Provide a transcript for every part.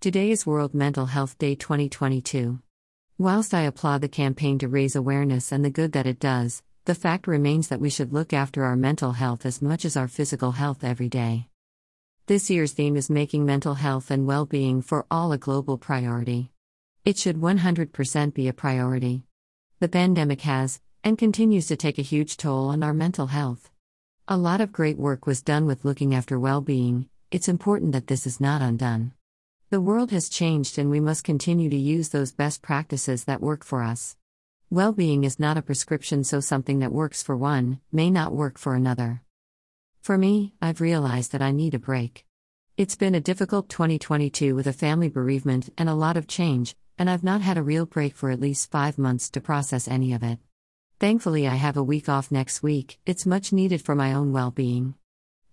Today is World Mental Health Day 2022. Whilst I applaud the campaign to raise awareness and the good that it does, the fact remains that we should look after our mental health as much as our physical health every day. This year's theme is making mental health and well being for all a global priority. It should 100% be a priority. The pandemic has, and continues to take a huge toll on our mental health. A lot of great work was done with looking after well being, it's important that this is not undone. The world has changed and we must continue to use those best practices that work for us. Well being is not a prescription, so something that works for one may not work for another. For me, I've realized that I need a break. It's been a difficult 2022 with a family bereavement and a lot of change, and I've not had a real break for at least five months to process any of it. Thankfully, I have a week off next week, it's much needed for my own well being.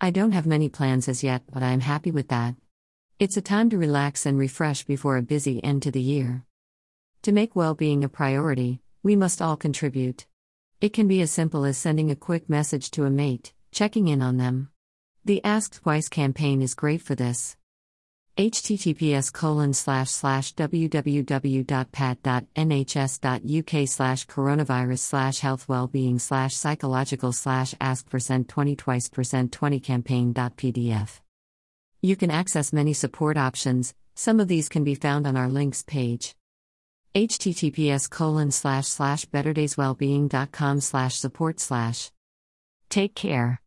I don't have many plans as yet, but I am happy with that. It's a time to relax and refresh before a busy end to the year. To make well being a priority, we must all contribute. It can be as simple as sending a quick message to a mate, checking in on them. The Ask Twice campaign is great for this https colon slash slash www.pat.nhs.uk slash coronavirus slash health wellbeing slash psychological slash ask percent 20 twice percent 20 campaign.pdf. You can access many support options, some of these can be found on our links page. https colon slash slash betterdayswellbeing.com slash support slash. Take care.